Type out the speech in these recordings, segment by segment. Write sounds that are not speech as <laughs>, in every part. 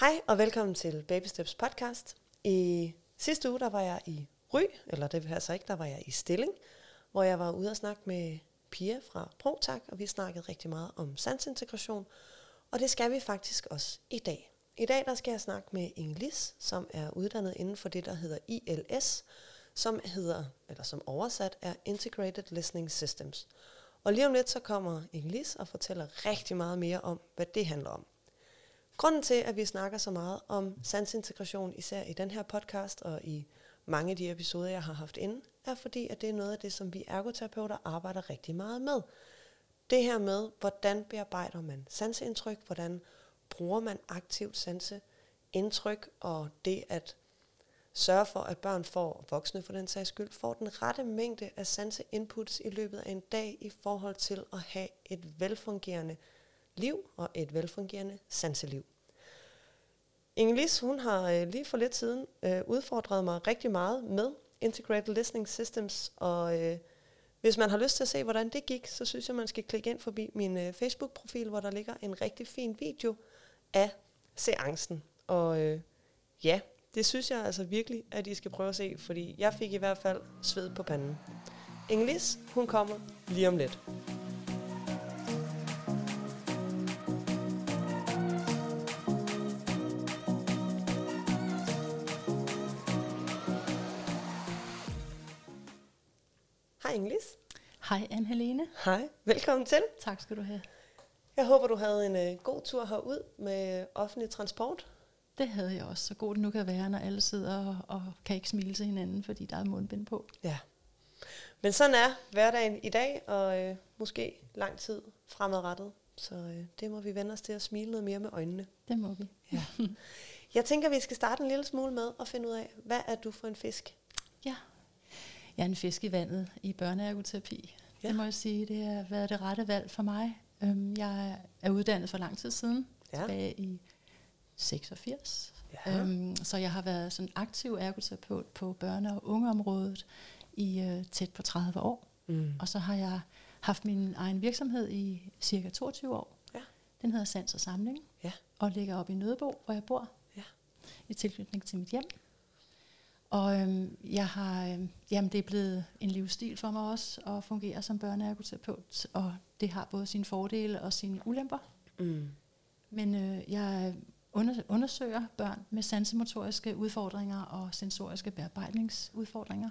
Hej og velkommen til Baby Steps podcast. I sidste uge der var jeg i Ry, eller det vil altså ikke, der var jeg i Stilling, hvor jeg var ude og snakke med Pia fra ProTak, og vi snakkede rigtig meget om sansintegration, og det skal vi faktisk også i dag. I dag der skal jeg snakke med Ingelis, som er uddannet inden for det, der hedder ILS, som hedder, eller som oversat er Integrated Listening Systems. Og lige om lidt så kommer Ingelis og fortæller rigtig meget mere om, hvad det handler om. Grunden til, at vi snakker så meget om sansintegration, især i den her podcast og i mange af de episoder, jeg har haft inde, er fordi, at det er noget af det, som vi ergoterapeuter arbejder rigtig meget med. Det her med, hvordan bearbejder man sanseindtryk, hvordan bruger man aktivt sanseindtryk, og det at sørge for, at børn får, voksne for den sags skyld, får den rette mængde af sanseinputs i løbet af en dag i forhold til at have et velfungerende liv og et velfungerende sanseliv. Ingelis, hun har øh, lige for lidt siden øh, udfordret mig rigtig meget med Integrated Listening Systems, og øh, hvis man har lyst til at se, hvordan det gik, så synes jeg, man skal klikke ind forbi min øh, Facebook-profil, hvor der ligger en rigtig fin video af seancen. Og øh, ja, det synes jeg altså virkelig, at I skal prøve at se, fordi jeg fik i hvert fald sved på panden. Ingelis, hun kommer lige om lidt. Hej Ingelis. Hej Anne-Helene. Hej, velkommen til. Tak skal du have. Jeg håber, du havde en øh, god tur herud med offentlig transport. Det havde jeg også, så god det nu kan være, når alle sidder og, og kan ikke smile til hinanden, fordi der er mundbind på. Ja. Men sådan er hverdagen i dag, og øh, måske lang tid fremadrettet. Så øh, det må vi vende os til at smile noget mere med øjnene. Det må vi. Ja. Jeg tænker, vi skal starte en lille smule med at finde ud af, hvad er du for en fisk? Jeg er en fisk i vandet i børneergoterapi. Ja. Det må jeg sige, det har været det rette valg for mig. Øhm, Jeg er uddannet for lang tid siden, Ja. tilbage i 86. Ja. Øhm, så jeg har været sådan aktiv ergoterapeut på børne- og ungeområdet i øh, tæt på 30 år. Mm. Og så har jeg haft min egen virksomhed i cirka 22 år. Ja. Den hedder Sans og Samling, Ja. og ligger op i Nødebo, hvor jeg bor, Ja. i tilknytning til mit hjem. Og øhm, jeg har, øhm, jamen det er blevet en livsstil for mig også at fungere som børneergoterapeut, og det har både sine fordele og sine ulemper. Mm. Men øh, jeg under, undersøger børn med sansemotoriske udfordringer og sensoriske bearbejdningsudfordringer.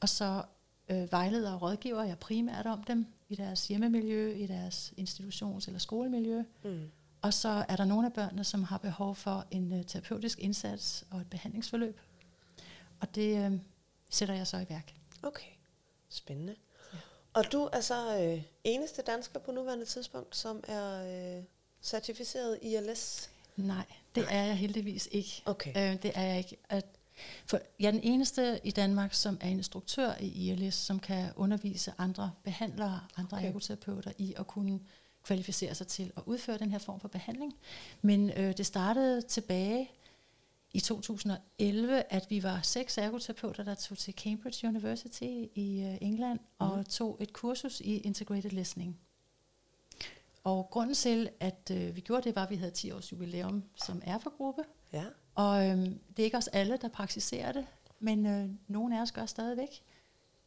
Og så øh, vejleder og rådgiver jeg primært om dem i deres hjemmemiljø, i deres institutions- eller skolemiljø. Mm. Og så er der nogle af børnene, som har behov for en øh, terapeutisk indsats og et behandlingsforløb. Og det øh, sætter jeg så i værk. Okay, spændende. Ja. Og du er så øh, eneste dansker på nuværende tidspunkt, som er øh, certificeret ILS? Nej, det er jeg heldigvis ikke. Okay. Øh, det er jeg ikke. At, for jeg er den eneste i Danmark, som er instruktør i ILS, som kan undervise andre behandlere, andre Okay. okay. ergoterapeuter i at kunne kvalificere sig til at udføre den her form for behandling. Men øh, det startede tilbage i 2011, at vi var seks ergoterapeuter, der tog til Cambridge University i øh, England Mhm. og tog et kursus i integrated listening. Og grunden til, at øh, vi gjorde det, var, at vi havde 10 års jubilæum som erfagruppe. Ja. Og øhm, det er ikke os alle, der praktiserer det, men øh, nogle af os gør stadigvæk.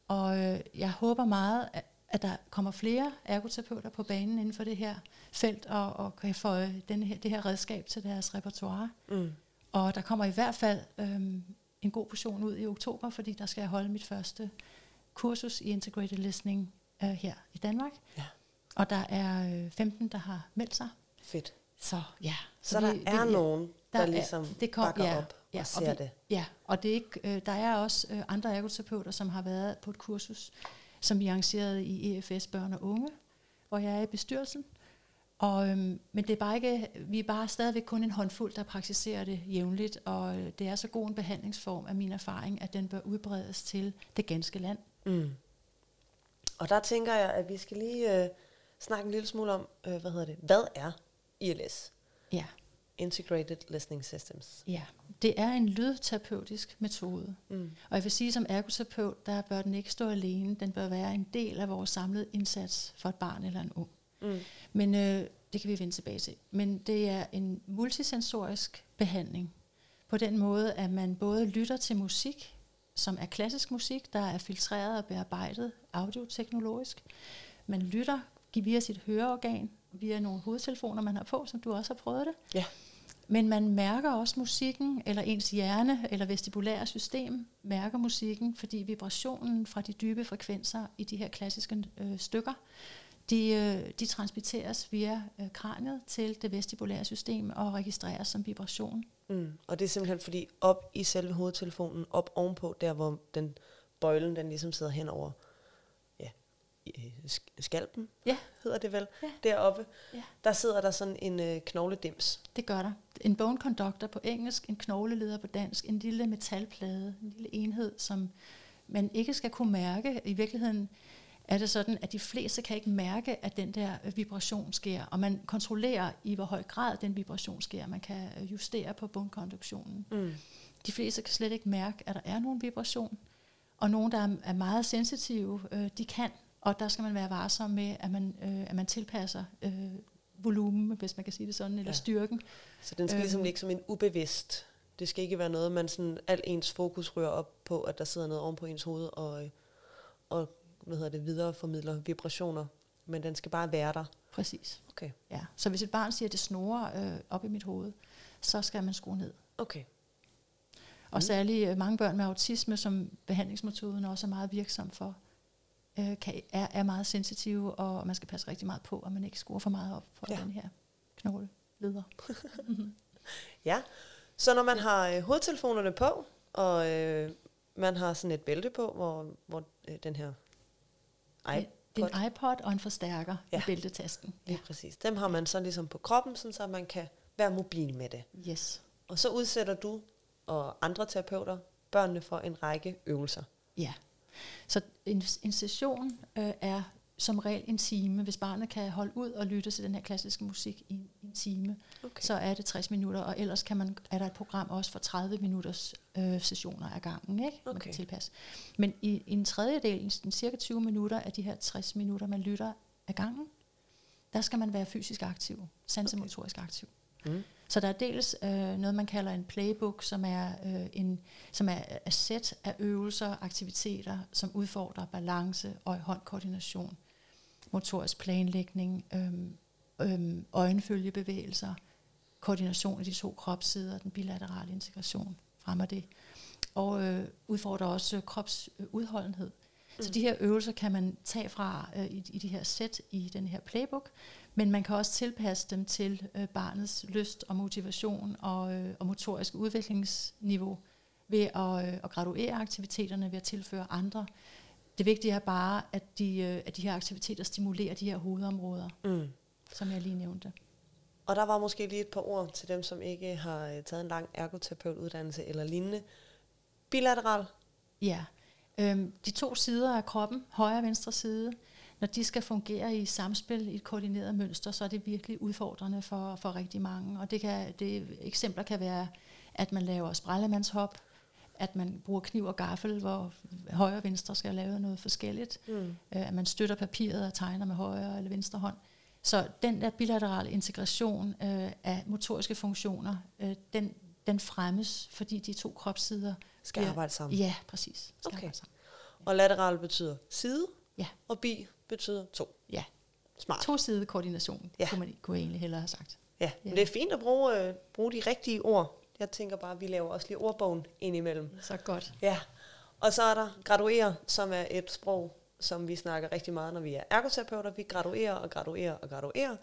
Og øh, jeg håber meget, at, at der kommer flere ergoterapeuter på banen inden for det her felt, og, og kan få øh, den her, det her redskab til deres repertoire. Mm. Og der kommer i hvert fald øhm, en god portion ud i oktober, fordi der skal jeg holde mit første kursus i Integrated Listening øh, her i Danmark. Ja. Og der er øh, 15, der har meldt sig. Fedt. Så ja. Så, så der vi- er vi- nogen, der, der er- ligesom det kom- bakker ja, op ja, og og ser vi- det. Ja, og det er ikke, øh, der er også øh, andre ergoterapeuter, som har været på et kursus, som vi arrangerede i EFS Børn og Unge, hvor jeg er i bestyrelsen. Og, øhm, men det er bare ikke, vi er bare stadigvæk kun en håndfuld, der praktiserer det jævnligt, og øh, det er så god en behandlingsform af min erfaring, at den bør udbredes til det ganske land. Mm. Og der tænker jeg, at vi skal lige øh, snakke en lille smule om, øh, hvad hedder det, hvad er ILS? Ja, Integrated Listening Systems. ja. Det er en lydterapeutisk metode. Mm. Og jeg vil sige, som ergoterapeut, der bør den ikke stå alene. Den bør være en del af vores samlede indsats for et barn eller en ung. Mm. Men øh, det kan vi vende tilbage til. Men det er en multisensorisk behandling. På den måde, at man både lytter til musik, som er klassisk musik, der er filtreret og bearbejdet audioteknologisk. Man lytter via sit høreorgan, via nogle hovedtelefoner, man har på, som du også har prøvet det. Ja. Men man mærker også musikken, eller ens hjerne eller vestibulære system mærker musikken, fordi vibrationen fra de dybe frekvenser i de her klassiske øh, stykker, de, øh, de transmitteres via øh, kraniet til det vestibulære system og registreres som vibration. Mm. Og det er simpelthen fordi op i selve hovedtelefonen, op ovenpå, der hvor den bøjlen, den ligesom sidder henover ja, øh, skalpen, Ja. hedder det vel, Ja. deroppe, Ja. der sidder der sådan en øh, knogledims. Det gør der. En bone conductor på engelsk, en knogleleder på dansk, en lille metalplade, en lille enhed, som man ikke skal kunne mærke. I virkeligheden er det sådan, at de fleste kan ikke mærke, at den der øh, vibration sker, og man kontrollerer i hvor høj grad den vibration sker. Man kan øh, justere på bundkonduktionen. Mm. De fleste kan slet ikke mærke, at der er nogen vibration, og nogen, der er- meget sensitive, øh, de kan, og der skal man være varsom med, at man, øh, at man tilpasser øh, volumen, hvis man kan sige det sådan, eller Ja. styrken. Så den skal Øhm. ligesom ligge som en ubevidst. Det skal ikke være noget, man sådan al ens fokus rører op på, at der sidder noget oven på ens hoved og, øh, og hvad hedder det, videreformidler vibrationer. Men den skal bare være der. Præcis. Okay. Ja. Så hvis et barn siger, at det snorer øh, op i mit hoved, så skal man skrue ned. Okay. Og Mm. særligt øh, mange børn med autisme, som behandlingsmetoden også er meget virksom for, øh, kan, er, er meget sensitive, og man skal passe rigtig meget på, at man ikke skruer for meget op for Ja. den her knogleleder. <laughs> Mhm. Ja. Så når man har øh, hovedtelefonerne på, og øh, man har sådan et bælte på, hvor, hvor øh, den her Det, det er en iPod og en forstærker ja. Ja. i bæltetasken. Lige præcis. Dem har man så ligesom på kroppen, sådan så man kan være mobil med det. Yes. Og så udsætter du og andre terapeuter børnene for en række øvelser. Ja. Så en, en session øh, er som regel en time. Hvis barnet kan holde ud og lytte til den her klassiske musik i en, time, Okay. så er det 60 minutter, og ellers kan man, er der et program også for 30 minutters øh, sessioner ad gangen, ikke? man Okay. kan tilpasse. Men i, i en tredjedel, i cirka 20 minutter af de her 60 minutter, man lytter ad gangen, der skal man være fysisk aktiv, sansemotorisk aktiv. Mm. Så der er dels øh, noget, man kalder en playbook, som er øh, en som er et sæt af øvelser, aktiviteter, som udfordrer balance og håndkoordination, motorisk planlægning, øhm, øhm, øjenfølgebevægelser, koordination af de to kropssider, den bilaterale integration, fremmer det. Og øh, udfordrer også øh, kropsudholdenhed. Mm. Så de her øvelser kan man tage fra øh, i, i de her sæt i den her playbook, men man kan også tilpasse dem til øh, barnets lyst og motivation og, øh, og motorisk udviklingsniveau ved at, øh, at graduere aktiviteterne, ved at tilføre andre. Det vigtige er bare, at de, øh, at de her aktiviteter stimulerer de her hovedområder, Mm. som jeg lige nævnte. Og der var måske lige et par ord til dem, som ikke har øh, taget en lang ergoterapeutuddannelse eller lignende. Bilateral. Ja. Øhm, de to sider af kroppen, højre og venstre side, når de skal fungere i samspil i et koordineret mønster, så er det virkelig udfordrende for, for rigtig mange. Og det kan, det, eksempler kan være, at man laver sprællemandshop, at man bruger kniv og gaffel, hvor højre og venstre skal lave noget forskelligt, Mm. øh, at man støtter papiret og tegner med højre eller venstre hånd. Så den der bilaterale integration øh, af motoriske funktioner, øh, den, den fremmes, fordi de to kropssider Skal Ja. arbejde sammen. Ja, præcis. Skal Okay. sammen. Og lateral betyder side, Ja. og bi betyder to. Ja. Smart. To side koordination, Ja. ja. kunne, man, kunne jeg egentlig hellere have sagt. Ja, men Ja. det er fint at bruge, øh, bruge de rigtige ord. Jeg tænker bare, at vi laver også lige ordbogen indimellem. Så godt. Ja, og så er der graduere, som er et sprog, som vi snakker rigtig meget, når vi er ergoterapeuter. Vi graduerer og graduerer og graduerer,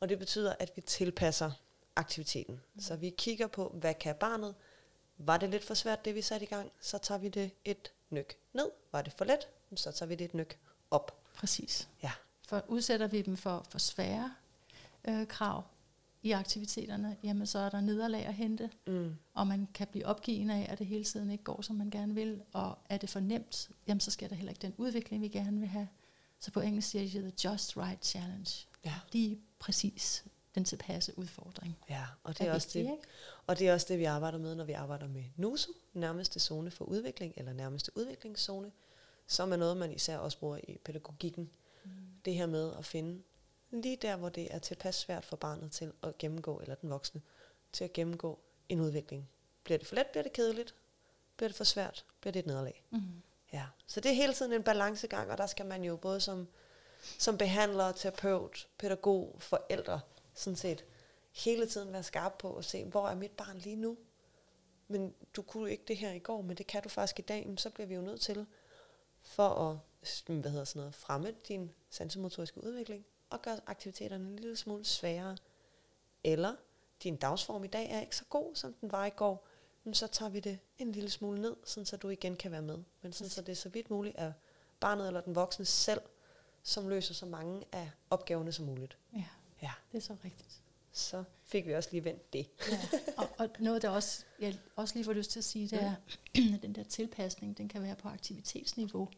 og det betyder, at vi tilpasser aktiviteten. Så vi kigger på, hvad kan barnet? Var det lidt for svært, det vi satte i gang, så tager vi det et nyk ned. Var det for let, så tager vi det et nyk op. Præcis. Ja. For udsætter vi dem for, for svære øh, krav i aktiviteterne, jamen så er der nederlag at hente, Mm. og man kan blive opgivende af, at det hele tiden ikke går, som man gerne vil, og er det for nemt, jamen så sker der heller ikke den udvikling, vi gerne vil have. Så på engelsk siger de The Just Right Challenge. Ja. Lige præcis den tilpasse udfordring. ja, og det er, også vigtigt, det, ikke? Og det er også det, vi arbejder med, når vi arbejder med NUSU, nærmeste zone for udvikling, eller nærmeste udviklingszone, som er noget, man især også bruger i pædagogikken. Mm. Det her med at finde lige der, hvor det er tilpas svært for barnet til at gennemgå, eller den voksne, til at gennemgå en udvikling. Bliver det for let, bliver det kedeligt. Bliver det for svært, bliver det et nederlag. Mm. Ja. Så det er hele tiden en balancegang, og der skal man jo både som, som behandler, terapeut, pædagog, forældre, sådan set, hele tiden være skarp på at se, hvor er mit barn lige nu? Men du kunne ikke det her i går, men det kan du faktisk i dag, men så bliver vi jo nødt til, for at hvad hedder sådan noget, fremme din sansemotoriske udvikling, og gøre aktiviteterne en lille smule sværere. Eller din dagsform i dag er ikke så god, som den var i går, men så tager vi det en lille smule ned, sådan så du igen kan være med. Men sådan så det er så vidt muligt er barnet eller den voksne selv, som løser så mange af opgaverne som muligt. Ja, Ja, det er så rigtigt. så fik vi også lige vendt det. Ja. og, og noget, der også, jeg også lige får lyst til at sige, det er, at den der tilpasning, den kan være på aktivitetsniveau.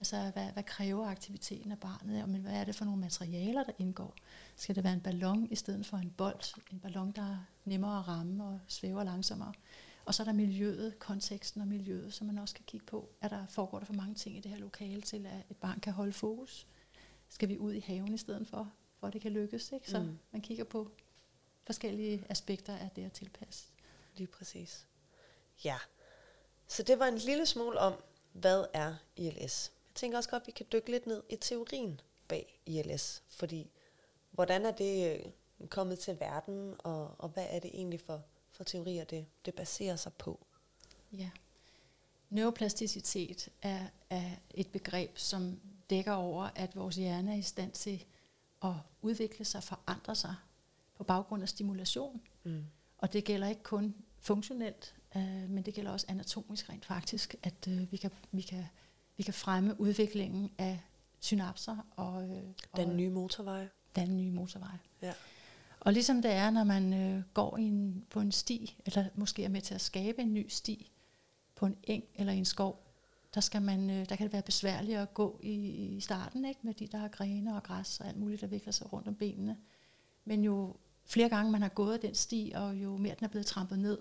Altså, hvad, hvad kræver aktiviteten af barnet? Og men hvad er det for nogle materialer, der indgår? Skal det være en ballon i stedet for en bold? En ballon, der er nemmere at ramme og svæver langsommere. Og så er der miljøet, konteksten og miljøet, som man også kan kigge på. Er der, foregår der for mange ting i det her lokale til, at et barn kan holde fokus? Skal vi ud i haven i stedet for, for at det kan lykkes? Ikke? Så Mm. man kigger på forskellige aspekter af det at tilpasse. Lige præcis. Ja, så det var en lille smule om, hvad er ILS. Jeg tænker også godt, at vi kan dykke lidt ned i teorien bag ILS, fordi hvordan er det øh, kommet til verden, og, og hvad er det egentlig for, for teorier, det, det baserer sig på? Ja. Neuroplasticitet er, er et begreb, som dækker over, at vores hjerne er i stand til at udvikle sig, forandre sig på baggrund af stimulation. Mm. Og det gælder ikke kun funktionelt, øh, men det gælder også anatomisk rent faktisk, at øh, vi, kan, vi, kan, vi kan fremme udviklingen af synapser og, øh, Den nye motorvej. danne nye motorveje. Ja. Og ligesom det er, når man øh, går i en, på en sti, eller måske er med til at skabe en ny sti på en eng eller en skov, der, skal man, øh, der kan det være besværligt at gå i, i starten, ikke? med de der er grene og græs og alt muligt, der vikler sig rundt om benene. Men jo flere gange man har gået den sti, og jo mere den er blevet trampet ned,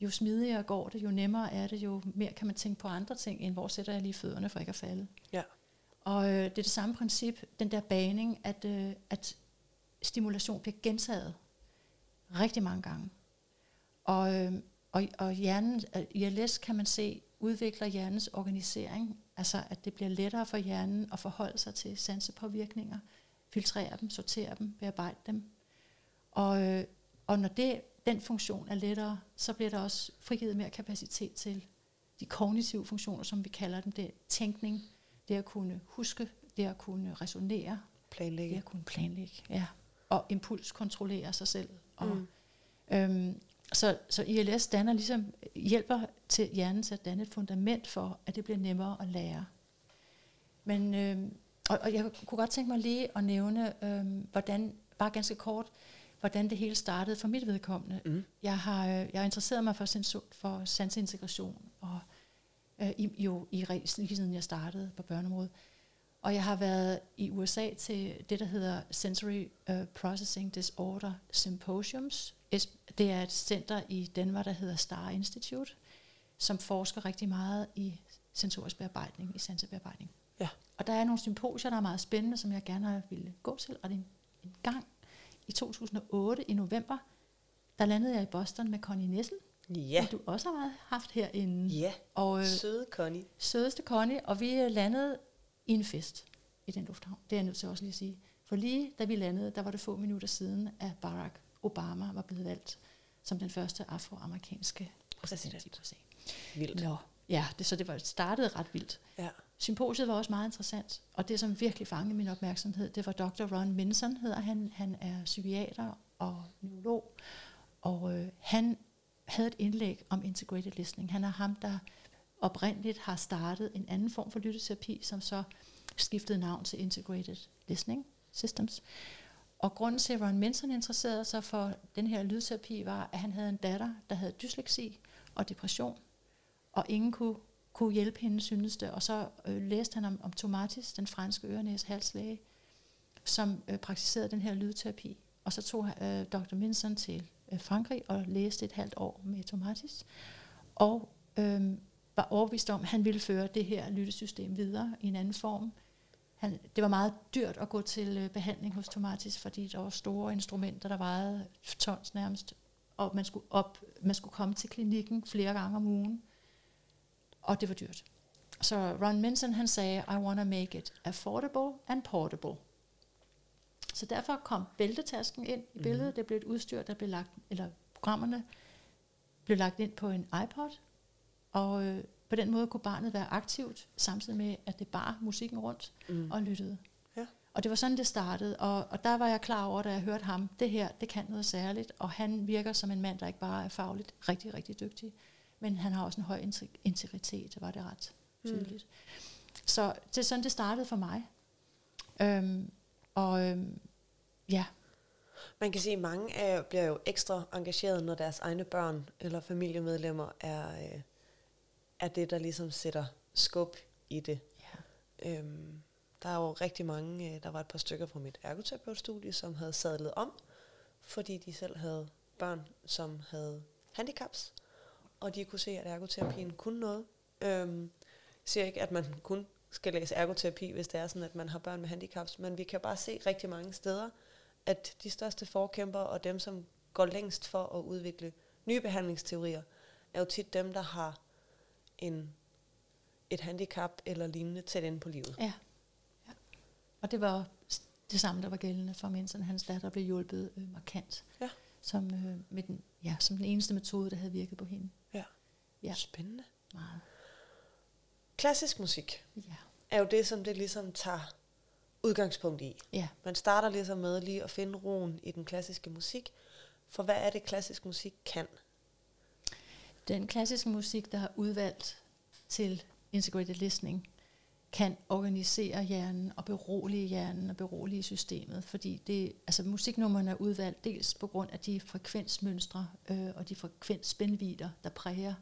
jo smidigere går det, jo nemmere er det, jo mere kan man tænke på andre ting, end hvor sætter jeg lige fødderne for ikke at falde. Ja. Og øh, det er det samme princip, den der baning, at, øh, at stimulation bliver gentaget rigtig mange gange. Og, øh, og, og hjernen, øh, ILS kan man se, udvikler hjernens organisering, altså at det bliver lettere for hjernen at forholde sig til sansepåvirkninger, filtrere dem, sortere dem, bearbejde dem. Og, øh, og når det, den funktion er lettere, så bliver der også frigivet mere kapacitet til de kognitive funktioner, som vi kalder dem, det er tænkning, det at kunne huske, det at kunne resonere, det Planlægge. at kunne planlægge, ja. Og impulskontrollere sig selv. Og, Mm. øhm, så, så ILS danner ligesom, hjælper til hjernen til at danne et fundament for, at det bliver nemmere at lære. Men, øhm, og, og jeg kunne godt tænke mig lige at nævne, øhm, hvordan, bare ganske kort, hvordan det hele startede for mit vedkommende. Mm. Jeg har, øh, jeg har interesseret mig for, sensor, for sanseintegration, og øh, i, jo i, lige siden jeg startede på børneområdet. Og jeg har været i USA til det, der hedder Sensory uh, Processing Disorder Symposiums. Det er et center i Danmark, der hedder Star Institute, som forsker rigtig meget i sensorisk bearbejdning, i sansebearbejdning. Ja. Og der er nogle symposier, der er meget spændende, som jeg gerne ville gå til. Og det er en gang i 2008 i november, der landede jeg i Boston med Connie Nissen, Ja. som du også har haft herinde. Ja. Og øh, Søde Connie. sødeste Connie, og vi øh, landede i en fest i den lufthavn. Det er jeg nødt til også lige at sige. For lige da vi landede, der var det få minutter siden, at Barack Obama var blevet valgt som den første afroamerikanske præsident i USA. Vildt. Nå, ja, det, så det var startede ret vildt. Ja. Symposiet var også meget interessant, og det, som virkelig fangede min opmærksomhed, det var Dr. Ron Minson, hedder han. Han er psykiater og neurolog, og øh, han havde et indlæg om integrated listening. Han er ham, der oprindeligt har startet en anden form for lytteterapi, som så skiftede navn til Integrated Listening Systems. Og grunden til, at Ron Minson interesserede sig for den her lydterapi, var, at han havde en datter, der havde dysleksi og depression, og ingen kunne, kunne hjælpe hende, synes det. Og så øh, læste han om, om Tomatis, den franske ørenæs halslæge, som øh, praktiserede den her lydterapi. Og så tog øh, Dr. Minson til øh, Frankrig og læste et halvt år med Tomatis, og øh, var overbevist om, at han ville føre det her lyttesystem videre i en anden form. han, det var meget dyrt at gå til øh, behandling hos Tomatis, fordi der var store instrumenter, der vejede tons nærmest, og man skulle, op, man skulle komme til klinikken flere gange om ugen, og det var dyrt. Så Ron Minson han sagde, I want to make it affordable and portable. Så derfor kom bæltetasken ind i billedet. Mm. Det blev et udstyr, der blev lagt, eller programmerne blev lagt ind på en iPod, og øh, på den måde kunne barnet være aktivt, samtidig med, at det bar musikken rundt mm. og lyttede. Ja. Og det var sådan, det startede, og, og der var jeg klar over, da jeg hørte ham, det her, det kan noget særligt, og han virker som en mand, der ikke bare er fagligt rigtig, rigtig dygtig, men han har også en høj integritet, var det ret mm. tydeligt. Mm. Så det er sådan, det startede for mig. Øhm, og øhm, ja. Man kan sige, at mange er, bliver jo ekstra engageret, når deres egne børn eller familiemedlemmer er, øh, er det, der ligesom sætter skub i det. Ja. Øhm, der er jo rigtig mange, øh, der var et par stykker fra mit ergoterapeutstudie, som havde sadlet om, fordi de selv havde børn, som havde handicaps, og de kunne se, at ergoterapien kunne noget. Øhm, jeg siger ikke, at man kun skal læse ergoterapi, hvis det er sådan, at man har børn med handicaps, men vi kan bare se rigtig mange steder, at de største forkæmper og dem, som går længst for at udvikle nye behandlingsteorier, er jo tit dem, der har en, et handicap eller lignende tæt ind på livet. Ja. ja. Og det var det samme, der var gældende for Minson. Hans datter blev hjulpet øh, markant. Ja. Som, øh, med den, ja, som den eneste metode, der havde virket på hende. Ja. Spændende. Meget. Klassisk musik ja. er jo det, som det ligesom tager udgangspunkt i. Ja. Man starter ligesom med lige at finde roen i den klassiske musik. For hvad er det, klassisk musik kan? Den klassiske musik, der har udvalgt til integrated listening, kan organisere hjernen og berolige hjernen og berolige systemet, fordi det, altså musiknummerne er udvalgt dels på grund af de frekvensmønstre øh, og de frekvensspændvider, der præger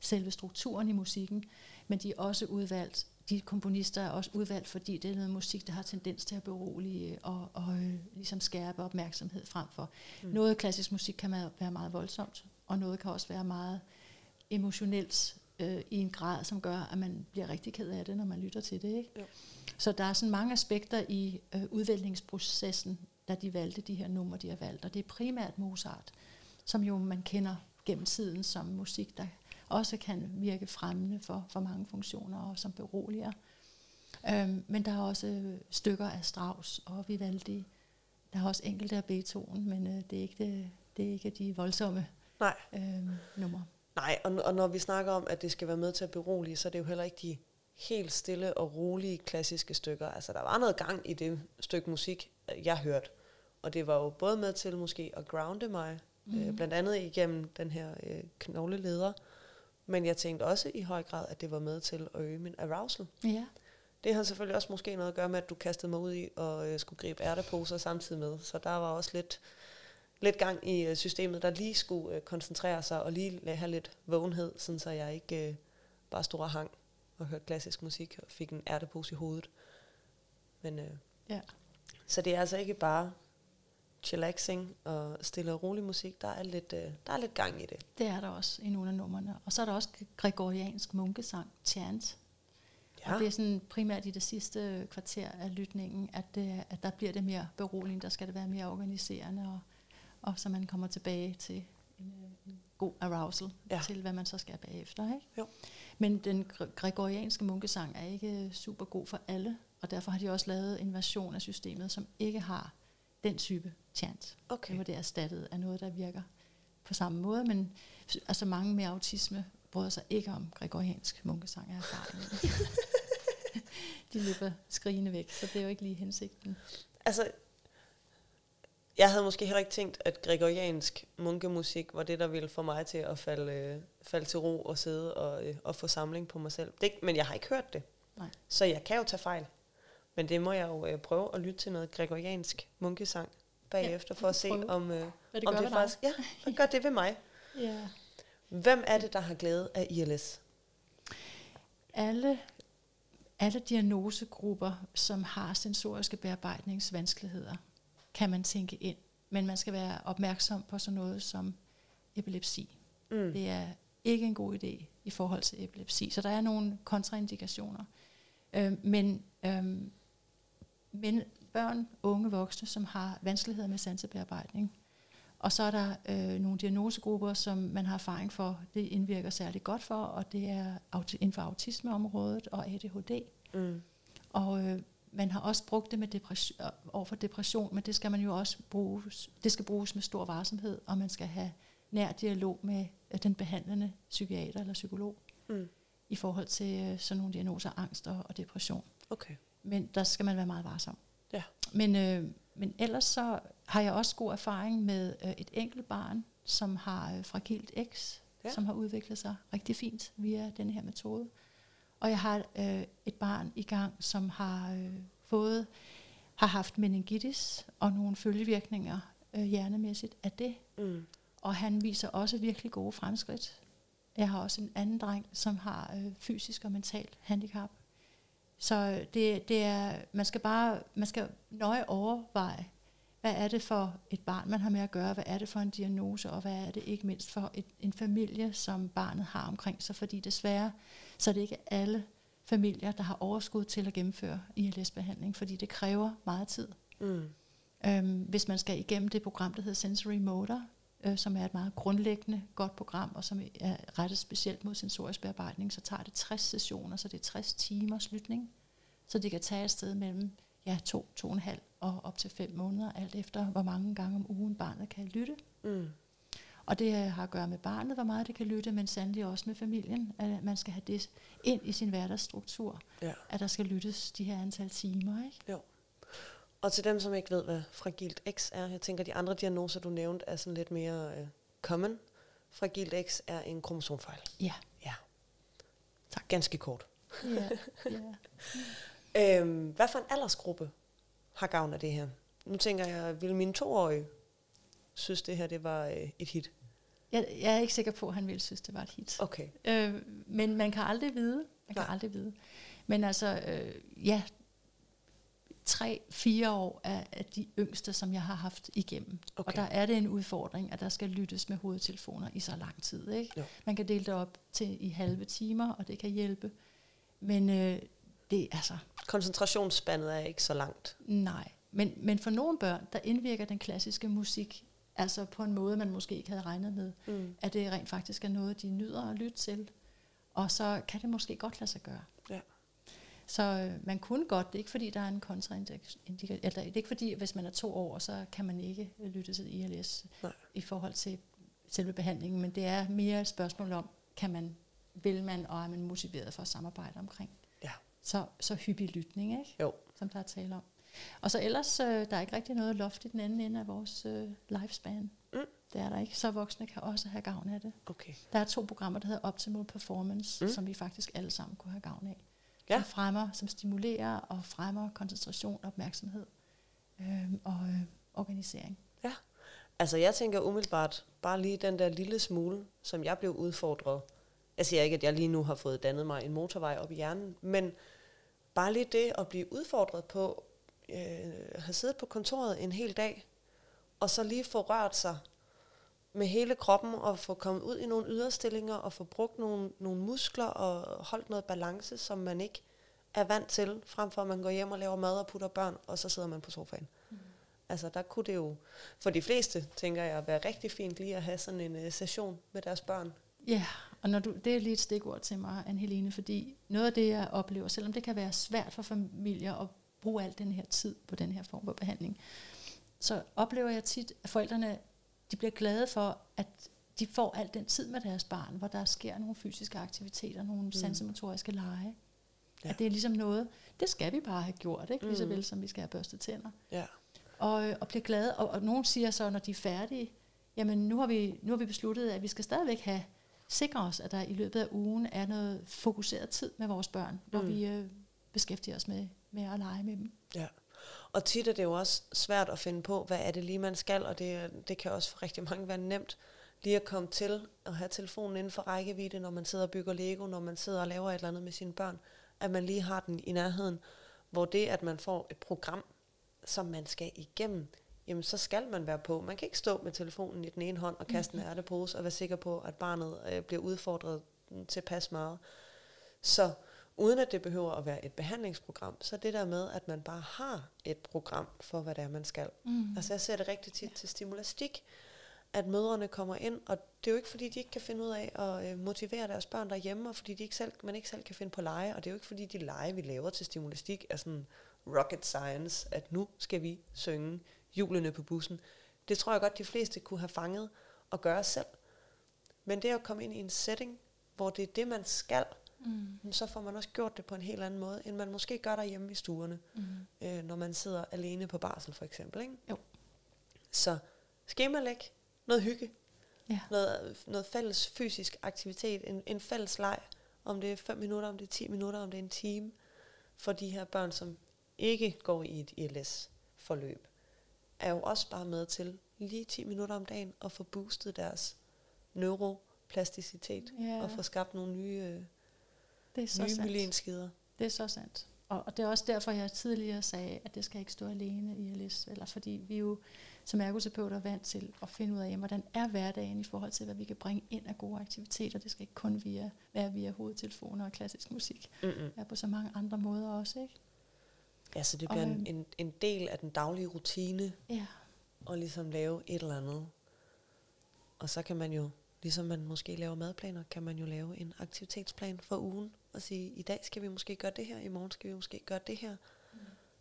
selve strukturen i musikken, men de er også udvalgt de komponister er også udvalgt, fordi det er noget musik, der har tendens til at berolige og, og øh, ligesom skærpe opmærksomhed frem for. Mm. Noget klassisk musik kan være meget voldsomt, og noget kan også være meget emotionelt øh, i en grad, som gør, at man bliver rigtig ked af det, når man lytter til det. Ikke? Jo. Så der er sådan mange aspekter i øh, udvælgningsprocessen, da de valgte de her numre, de har valgt. Og det er primært Mozart, som jo man kender gennem tiden som musik, der også kan virke fremmende for, for mange funktioner og som beroliger. Øhm, men der er også stykker af Strauss og Vivaldi. Der er også enkelte af Beethoven, men øh, det, er ikke det, det er ikke de voldsomme Nej. øhm, numre. Nej, og, og når vi snakker om, at det skal være med til at berolige, så er det jo heller ikke de helt stille og rolige klassiske stykker. Altså, der var noget gang i det stykke musik, jeg hørte. Og det var jo både med til måske at grounde mig, mm. øh, mhm. blandt andet igennem den her øh, knogleleder, men jeg tænkte også i høj grad, at det var med til at øge min arousal. Ja. Det har selvfølgelig også måske noget at gøre med, at du kastede mig ud i og øh, skulle gribe ærteposer samtidig med. Så der var også lidt, lidt gang i øh, systemet, der lige skulle øh, koncentrere sig og lige have lidt vågenhed, sådan så jeg ikke øh, bare stod og hang og hørte klassisk musik og fik en ærtepose i hovedet. Men, øh, ja. Så det er altså ikke bare chillaxing og stille og rolig musik. Der er, lidt, øh, der er lidt gang i det. Det er der også i nogle af numrene. Og så er der også gregoriansk munkesang, chant. Ja. Og det er sådan primært i det sidste kvarter af lytningen, at, det, at der bliver det mere beroligende, der skal det være mere organiserende, og, og så man kommer tilbage til en, en god arousal ja. til, hvad man så skal bagefter. Ikke? Jo. Men den gregorianske munkesang er ikke super god for alle, og derfor har de også lavet en version af systemet, som ikke har den type chant. Okay. Det er erstattet af noget, der virker på samme måde, men altså mange med autisme bryder sig ikke om gregoriansk munkesang af erfaring. <laughs> De løber skrigende væk, så det er jo ikke lige hensigten. Altså, jeg havde måske heller ikke tænkt, at gregoriansk munkemusik var det, der ville få mig til at falde, øh, falde til ro og sidde og, øh, og få samling på mig selv. Det, men jeg har ikke hørt det. Nej. Så jeg kan jo tage fejl. Men det må jeg jo øh, prøve at lytte til noget gregoriansk munkesang bagefter, ja, for at se, prøve. om, øh, hvad det om det faktisk... Ja, hvad gør det ved mig? ja. Hvem er det, der har glæde af ILS? Alle, alle diagnosegrupper, som har sensoriske bearbejdningsvanskeligheder, kan man tænke ind. Men man skal være opmærksom på sådan noget som epilepsi. Mm. Det er ikke en god idé i forhold til epilepsi. Så der er nogle kontraindikationer. Øh, men øh, men børn, unge voksne, som har vanskeligheder med sansebearbejdning. Og så er der øh, nogle diagnosegrupper, som man har erfaring for, det indvirker særligt godt for, og det er inden for autismeområdet og ADHD. Mm. Og øh, man har også brugt det med depression, over for depression, men det skal man jo også bruge, det skal bruges med stor varsomhed, og man skal have nær dialog med øh, den behandlende psykiater eller psykolog mm. i forhold til øh, sådan nogle diagnoser, angst og, og depression. Okay. Men der skal man være meget varsom. Ja. Men, øh, men ellers så har jeg også god erfaring med øh, et enkelt barn, som har øh, fragilt X, ja. som har udviklet sig rigtig fint via den her metode. Og jeg har øh, et barn i gang, som har øh, fået har haft meningitis og nogle følgevirkninger øh, hjernemæssigt af det. Mm. Og han viser også virkelig gode fremskridt. Jeg har også en anden dreng, som har øh, fysisk og mentalt handicap. Så det, det er, man skal bare man skal nøje overveje, hvad er det for et barn, man har med at gøre, hvad er det for en diagnose, og hvad er det ikke mindst for et, en familie, som barnet har omkring sig, fordi desværre, så er det ikke alle familier, der har overskud til at gennemføre ILS-behandling, fordi det kræver meget tid. Mm. Øhm, hvis man skal igennem det program, der hedder Sensory Motor, øh, som er et meget grundlæggende godt program, og som er rettet specielt mod sensorisk bearbejdning, så tager det 60 sessioner, så det er 60 timers lytning, så det kan tage et sted mellem ja, to, to og en halv og op til fem måneder, alt efter hvor mange gange om ugen barnet kan lytte. Mm. Og det har at gøre med barnet, hvor meget det kan lytte, men sandelig også med familien, at man skal have det ind i sin hverdagsstruktur, ja. at der skal lyttes de her antal timer. Ikke? Jo. Og til dem, som ikke ved, hvad fragilt X er, jeg tænker, de andre diagnoser, du nævnte, er sådan lidt mere uh, common. Fragilt X er en kromosomfejl. Ja. Ja. Tak. Ganske kort. Ja, ja. <laughs> øhm, hvad for en aldersgruppe har gavn af det her? Nu tænker jeg, vil min toårige synes, det her det var øh, et hit? Jeg, jeg er ikke sikker på, at han ville synes, det var et hit. Okay. Øh, men man kan aldrig vide. Man kan Nej. aldrig vide. Men altså, øh, ja, tre, fire år er, er de yngste, som jeg har haft igennem. Okay. Og der er det en udfordring, at der skal lyttes med hovedtelefoner i så lang tid. Ikke? Jo. Man kan dele det op til i halve timer, og det kan hjælpe. Men øh, det altså... Koncentrationsspændet er ikke så langt. Nej, men, men for nogle børn, der indvirker den klassiske musik altså på en måde, man måske ikke havde regnet med. Mm. At det rent faktisk er noget, de nyder at lytte til. Og så kan det måske godt lade sig gøre. Så øh, man kunne godt, det er ikke fordi, der er en kontraindikation, eller det er ikke fordi, hvis man er to år, så kan man ikke lytte til ILS Nej. i forhold til selve behandlingen, men det er mere et spørgsmål om, kan man, vil man, og er man motiveret for at samarbejde omkring. Ja. Så, så hyppig lytning, ikke? Jo. som der er tale om. Og så ellers, øh, der er ikke rigtig noget loft i den anden ende af vores øh, lifespan. Mm. Det er der ikke. Så voksne kan også have gavn af det. Okay. Der er to programmer, der hedder Optimal Performance, mm. som vi faktisk alle sammen kunne have gavn af ja. som fremmer, som stimulerer og fremmer koncentration, opmærksomhed øh, og øh, organisering. Ja, altså jeg tænker umiddelbart, bare lige den der lille smule, som jeg blev udfordret. Jeg siger ikke, at jeg lige nu har fået dannet mig en motorvej op i hjernen, men bare lige det at blive udfordret på, øh, have siddet på kontoret en hel dag, og så lige få rørt sig med hele kroppen og få kommet ud i nogle yderstillinger og få brugt nogle, nogle muskler og holdt noget balance, som man ikke er vant til, frem for at man går hjem og laver mad og putter børn, og så sidder man på sofaen. Mm. Altså der kunne det jo, for de fleste, tænker jeg, være rigtig fint lige at have sådan en uh, session med deres børn. Ja, og når du, det er lige et stikord til mig, Anne-Helene, fordi noget af det, jeg oplever, selvom det kan være svært for familier at bruge al den her tid på den her form for behandling, så oplever jeg tit, at forældrene de bliver glade for, at de får al den tid med deres barn, hvor der sker nogle fysiske aktiviteter, nogle mm. sansemotoriske lege. Ja. At det er ligesom noget, det skal vi bare have gjort, ikke? Mm. lige så vel som vi skal have børstet tænder. Ja. Og, og bliver glade, og, og nogen siger så, når de er færdige, jamen nu har, vi, nu har vi besluttet, at vi skal stadigvæk have sikre os, at der i løbet af ugen er noget fokuseret tid med vores børn, mm. hvor vi øh, beskæftiger os med, med at lege med dem. Ja. Og tit er det jo også svært at finde på, hvad er det lige, man skal, og det, det kan også for rigtig mange være nemt lige at komme til at have telefonen inden for rækkevidde, når man sidder og bygger Lego, når man sidder og laver et eller andet med sine børn, at man lige har den i nærheden, hvor det, at man får et program, som man skal igennem, jamen så skal man være på. Man kan ikke stå med telefonen i den ene hånd og kaste en ærtepose og være sikker på, at barnet øh, bliver udfordret til pas meget. Så uden at det behøver at være et behandlingsprogram, så det der med, at man bare har et program for, hvad det er, man skal. Mm. Altså jeg ser det rigtig tit til stimulastik, at mødrene kommer ind, og det er jo ikke fordi, de ikke kan finde ud af at øh, motivere deres børn derhjemme, og fordi de ikke selv, man ikke selv kan finde på lege, og det er jo ikke fordi, de lege, vi laver til stimulastik, er sådan rocket science, at nu skal vi synge julene på bussen. Det tror jeg godt, de fleste kunne have fanget og gøre selv. Men det at komme ind i en setting, hvor det er det, man skal, Mm. så får man også gjort det på en helt anden måde, end man måske gør derhjemme i stuerne, Mm. øh, når man sidder alene på barsel for eksempel. Ikke? Jo. Så skemalæg, noget hygge, Ja. noget, noget fælles fysisk aktivitet, en, en fælles leg, om det er 5 minutter, om det er 10 minutter, om det er en time, for de her børn, som ikke går i et ILS-forløb, er jo også bare med til lige 10 minutter om dagen at få boostet deres neuroplasticitet Ja. og få skabt nogle nye, øh, Det er så nye sandt. myelinskider. Det er så sandt. Og, og det er også derfor, jeg tidligere sagde, at det skal ikke stå alene i LS. Eller fordi vi jo som ergoterapeuter er vant til at finde ud af, jamen, hvordan er hverdagen i forhold til, hvad vi kan bringe ind af gode aktiviteter. Det skal ikke kun via, være via hovedtelefoner og klassisk musik. Det er på så mange andre måder også, ikke? Ja, så det Og, bliver en, øhm, en, en del af den daglige rutine, Ja. at ligesom lave et eller andet. Og så kan man jo, ligesom man måske laver madplaner, kan man jo lave en aktivitetsplan for ugen, og sige, i dag skal vi måske gøre det her, i morgen skal vi måske gøre det her.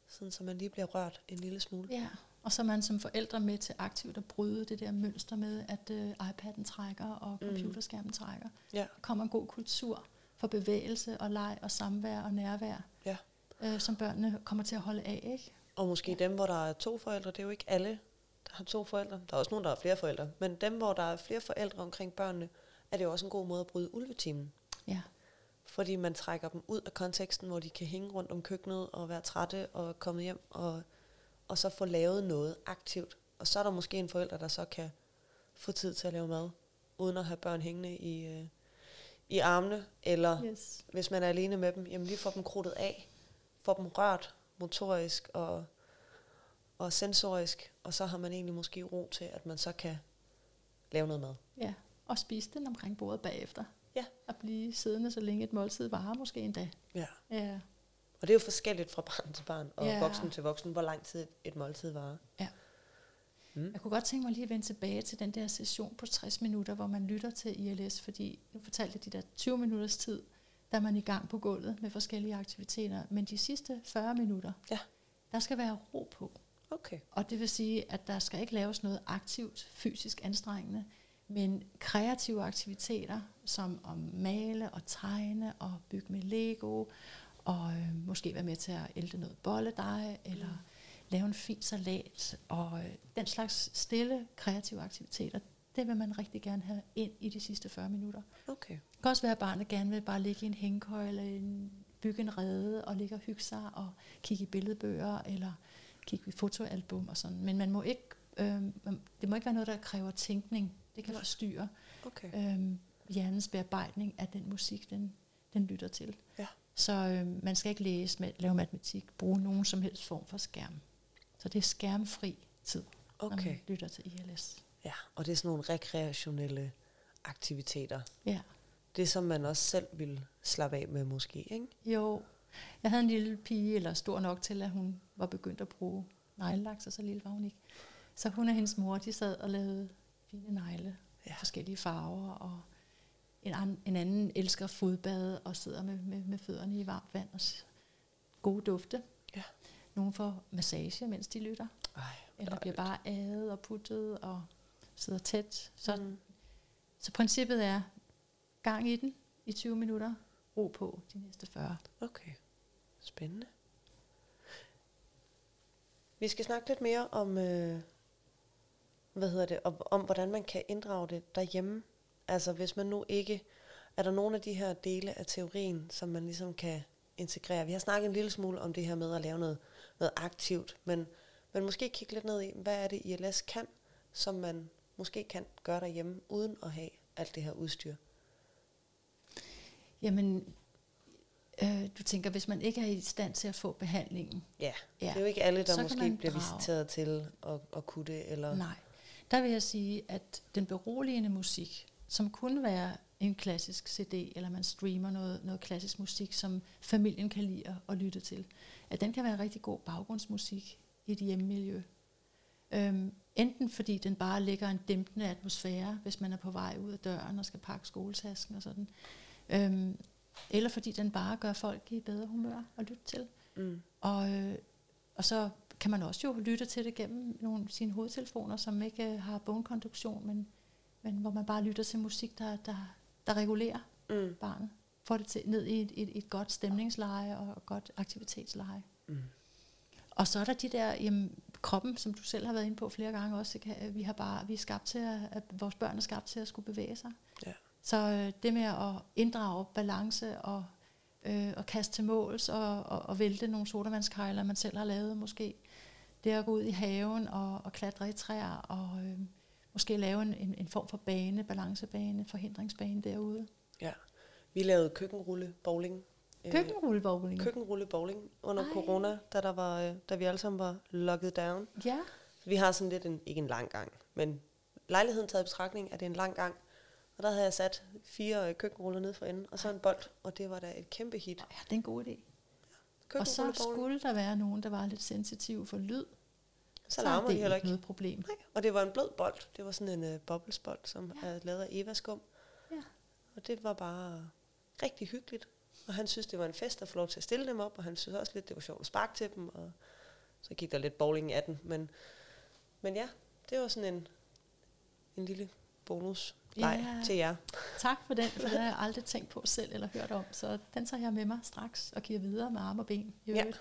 Sådan, så man lige bliver rørt en lille smule. ja. Og så er man som forældre med til aktivt at bryde det der mønster med, at øh, iPad'en trækker og Mm. computerskærmen trækker. Ja. Der kommer en god kultur for bevægelse og leg og samvær og nærvær, Ja. øh, som børnene kommer til at holde af, ikke? Og måske Ja. dem, hvor der er to forældre, det er jo ikke alle, der har to forældre. Der er også nogen, der har flere forældre. Men dem, hvor der er flere forældre omkring børnene, er det jo også en god måde at bryde ulvetimen. Ja. Fordi man trækker dem ud af konteksten, hvor de kan hænge rundt om køkkenet og være trætte og komme hjem og, og så få lavet noget aktivt. Og så er der måske en forælder, der så kan få tid til at lave mad, uden at have børn hængende i, øh, i armene. Eller Yes. hvis man er alene med dem, jamen lige få dem krudtet af. Få dem rørt motorisk og, og sensorisk. Og så har man egentlig måske ro til, at man så kan lave noget mad. Ja. Og spise den omkring bordet bagefter. Ja. Og blive siddende, så længe et måltid varer måske endda. Ja. Ja. Og det er jo forskelligt fra barn til barn og Ja. voksen til voksen, hvor lang tid et måltid varer. Ja. Mm. Jeg kunne godt tænke mig lige at vende tilbage til den der session på 60 minutter, hvor man lytter til ILS, fordi nu fortalte jeg de der 20 minutters tid, der er man i gang på gulvet med forskellige aktiviteter. Men de sidste 40 minutter, Ja. der skal være ro på. Okay. Og det vil sige, at der skal ikke laves noget aktivt, fysisk anstrengende, men kreative aktiviteter, som at male og tegne og bygge med Lego, og øh, måske være med til at ælte noget bolledej, eller lave en fin salat, og øh, den slags stille, kreative aktiviteter, det vil man rigtig gerne have ind i de sidste 40 minutter. Okay. Det kan også være, at barnet gerne vil bare ligge i en hængekøj, eller en, bygge en rede, og ligge og hygge sig, og kigge i billedbøger, eller kigge i fotoalbum og sådan. Men man må ikke, øh, det må ikke være noget, der kræver tænkning. Det kan forstyrre Okay. øh, hjernens bearbejdning af den musik, den, den lytter til. Ja. Så øh, man skal ikke læse, med, lave matematik, bruge nogen som helst form for skærm. Så det er skærmfri tid, når Okay. man lytter til ILS. Ja, og det er sådan nogle rekreationelle aktiviteter. Ja. Det, som man også selv vil slappe af med måske, ikke? Jo, jeg havde en lille pige, eller stor nok til, at hun var begyndt at bruge neglelaks, og så lille var hun ikke. Så hun og hendes mor, de sad og lavede fine negle, Ja. forskellige farver, og en, an, en anden elsker fodbad og sidder med, med, med fødderne i varmt vand og gode dufte. Ja. Nogle får massage, mens de lytter, Ej, eller bliver bare adet og puttet og sidder tæt. Så, mm. så princippet er gang i den i 20 minutter, ro på de næste 40. Okay. Spændende. Vi skal snakke lidt mere om, øh, hvad hedder det, om, om hvordan man kan inddrage det derhjemme. Altså hvis man nu ikke, er der nogle af de her dele af teorien, som man ligesom kan integrere. Vi har snakket en lille smule om det her med at lave noget, noget aktivt, men, men måske kigge lidt ned i, hvad er det ILS kan, som man måske kan gøre derhjemme, uden at have alt det her udstyr. Jamen, øh, du tænker, hvis man ikke er i stand til at få behandlingen, Ja, Ja, det er jo ikke alle, der måske bliver drage. visiteret til at, at kunne det, eller... nej. Der vil jeg sige, at den beroligende musik, som kunne være en klassisk CD, eller man streamer noget, noget klassisk musik, som familien kan lide at, lytte til. At den kan være rigtig god baggrundsmusik i et hjemmemiljø. Øhm, enten fordi den bare lægger en dæmpende atmosfære, hvis man er på vej ud af døren og skal pakke skoletasken og sådan. Øhm, eller fordi den bare gør folk i bedre humør at lytte til. Mm. Og, øh, og så kan man også jo lytte til det gennem nogle sine hovedtelefoner, som ikke øh, har bogkonduktion, men, men hvor man bare lytter til musik, der, der, der regulerer Mm. barnet. Får det til, ned i et, et, et godt stemningsleje og et godt aktivitetsleje. Mm. Og så er der de der, jamen, kroppen, som du selv har været inde på flere gange også, kan, vi har bare, vi er skabt til at, at vores børn er skabt til at skulle bevæge sig. Ja. Så øh, det med at inddrage balance og, øh, og kaste til måls og, og, og vælte nogle sodavandskejler, man selv har lavet måske. Det at gå ud i haven og, og klatre i træer og øh, måske lave en, en, en form for bane, balancebane, forhindringsbane derude. Ja. Vi lavede køkkenrulle bowling. Øh, Køkkenrullebowling. køkkenrulle bowling under Ej. corona, da, der var, øh, da vi alle sammen var locked down. Ja, Vi har sådan lidt en, ikke en lang gang, men lejligheden taget i betragtning, at det er en lang gang. Og der havde jeg sat fire øh, køkkenruller ned for enden, og så en bold, og det var da et kæmpe hit. ja, det er en god idé. Og så skulle der være nogen, der var lidt sensitive for lyd. så er larmer det de heller ikke. noget problem. Nej, og det var en blød bold. Det var sådan en uh, boblesbold, som ja. er lavet af Eva-skum. Ja. Og det var bare rigtig hyggeligt. Og han synes, det var en fest at få lov til at stille dem op, og han synes også lidt, det var sjovt at sparke til dem. Og så gik der lidt bowling af den. Men, men ja, det var sådan en, en lille bonus leg Ja. til jer. Tak for den, for det har jeg aldrig tænkt på selv eller hørt om. Så den tager jeg med mig straks og giver videre med arme og ben. I, Ja. <laughs>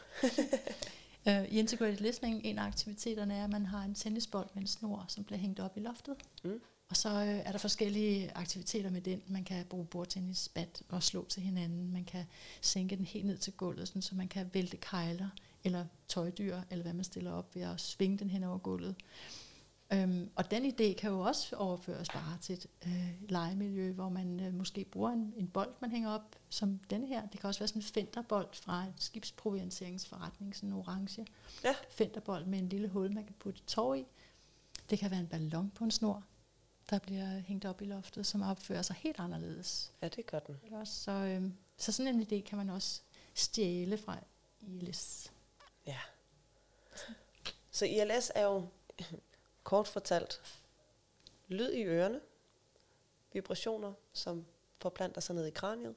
Øh, I integrated listening, en af aktiviteterne er, at man har en tennisbold med en snor, som bliver hængt op i loftet. Mm. Og så øh, er der forskellige aktiviteter med den. Man kan bruge bordtennisbat og slå til hinanden. Man kan sænke den helt ned til gulvet, sådan, så man kan vælte kejler eller tøjdyr, eller hvad man stiller op ved at svinge den hen over gulvet. Øhm, og den idé kan jo også overføres bare til et øh, legemiljø, hvor man øh, måske bruger en, en bold, man hænger op, som denne her. Det kan også være sådan en fenderbold fra en skibsprovianteringsforretning, sådan en orange Ja. fenderbold med en lille hul, man kan putte tår i. Det kan være en ballon på en snor, der bliver hængt op i loftet, som opfører sig helt anderledes. Ja, det gør den. Så, øhm, så sådan en idé kan man også stjæle fra ILS. Ja. Så ILS er jo kort fortalt lyd i ørerne, vibrationer, som forplanter sig ned i kraniet,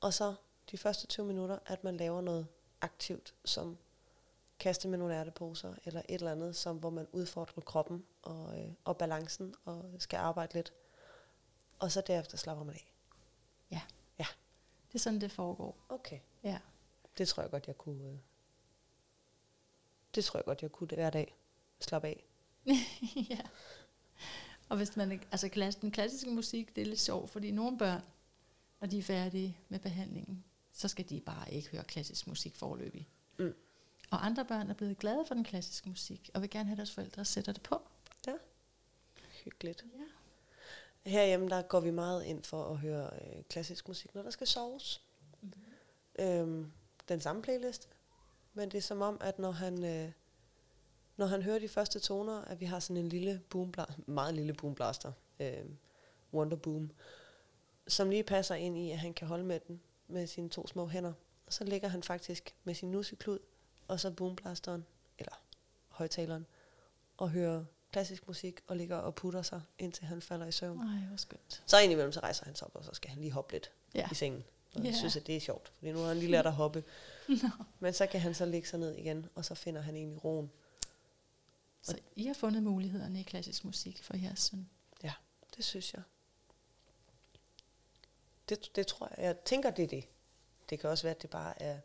og så de første 20 minutter, at man laver noget aktivt, som kaste med nogle ærteposer, eller et eller andet, som, hvor man udfordrer kroppen og, øh, og balancen, og skal arbejde lidt. Og så derefter slapper man af. Det er sådan, det foregår. Okay. Ja. Det tror jeg godt, jeg kunne... Øh, det tror jeg godt, jeg kunne hver dag. Slappe af. <laughs> ja. Og hvis man ikke, altså klass, den klassiske musik, det er lidt sjovt, fordi nogle børn, når de er færdige med behandlingen, så skal de bare ikke høre klassisk musik forløbig. Mm. Og andre børn er blevet glade for den klassiske musik, og vil gerne have, at deres forældre sætter det på. Hyggeligt. Ja. Herhjemme, der går vi meget ind for at høre øh, klassisk musik, når der skal soves. Mm-hmm. Øhm, den samme playlist. Men det er som om, at når han, øh, når han hører de første toner, at vi har sådan en lille boomblaster, meget lille boomblaster, øh, Wonder Boom, som lige passer ind i, at han kan holde med den med sine to små hænder. Og så ligger han faktisk med sin nusseklud, og så boomblasteren, eller højtaleren, og hører klassisk musik, og ligger og putter sig, indtil han falder i søvn. Ej, hvor skønt. Så indimellem så rejser han sig op, og så skal han lige hoppe lidt Ja. i sengen. Og jeg synes, at det er sjovt, fordi nu har han lige lært at hoppe. <laughs> Nå. Men så kan han så ligge sig ned igen, og så finder han egentlig roen. Så I har fundet mulighederne i klassisk musik for jeres søn. Det synes jeg. Det, det tror jeg. Jeg tænker, det er det. Det kan også være, at det bare er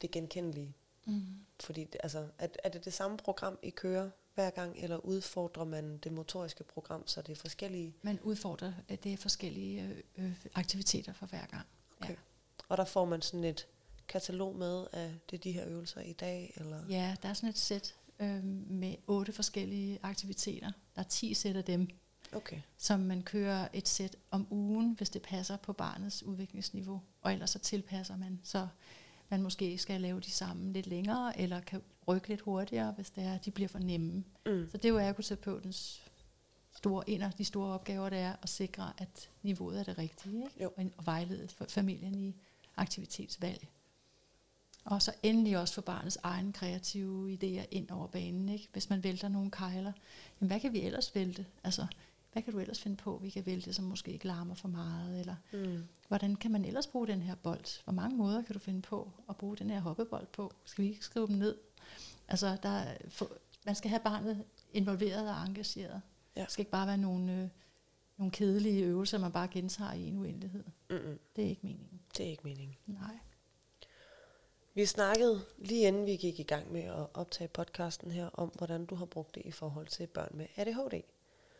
det genkendelige. Mm. Fordi altså, er, er det det samme program, I kører hver gang, eller udfordrer man det motoriske program, så det er forskellige? Man udfordrer, at det er forskellige øh, øh, aktiviteter for hver gang. Okay. Og der får man sådan et katalog med, af det er de her øvelser i dag, eller? Ja, der er sådan et sæt øh, med otte forskellige aktiviteter. Der er 10 sæt af dem, Okay. som man kører et sæt om ugen, hvis det passer på barnets udviklingsniveau. Og ellers så tilpasser man, så man måske skal lave de samme lidt længere, eller kan rykke lidt hurtigere, hvis det er, de bliver for nemme. Mm. Så det er jo ergoterapeutens store, en af de store opgaver, det er at sikre, at niveauet er det rigtige, ikke? Jo. Og, vejlede familien i aktivitetsvalg. Og så endelig også få barnets egne kreative idéer ind over banen. Ikke? Hvis man vælter nogle kejler, jamen hvad kan vi ellers vælte? Altså, hvad kan du ellers finde på, vi kan vælte, som måske ikke larmer for meget? Eller Mm. hvordan kan man ellers bruge den her bold? Hvor mange måder kan du finde på at bruge den her hoppebold på? Skal vi ikke skrive dem ned? Altså, der er, for, man skal have barnet involveret og engageret. Ja. Det skal ikke bare være nogle, øh, nogle kedelige øvelser, man bare gentager i en uendelighed. Mm-mm. Det er ikke meningen. Det er ikke meningen. Nej. Vi snakkede lige inden vi gik i gang med at optage podcasten her, om hvordan du har brugt det i forhold til børn med ADHD.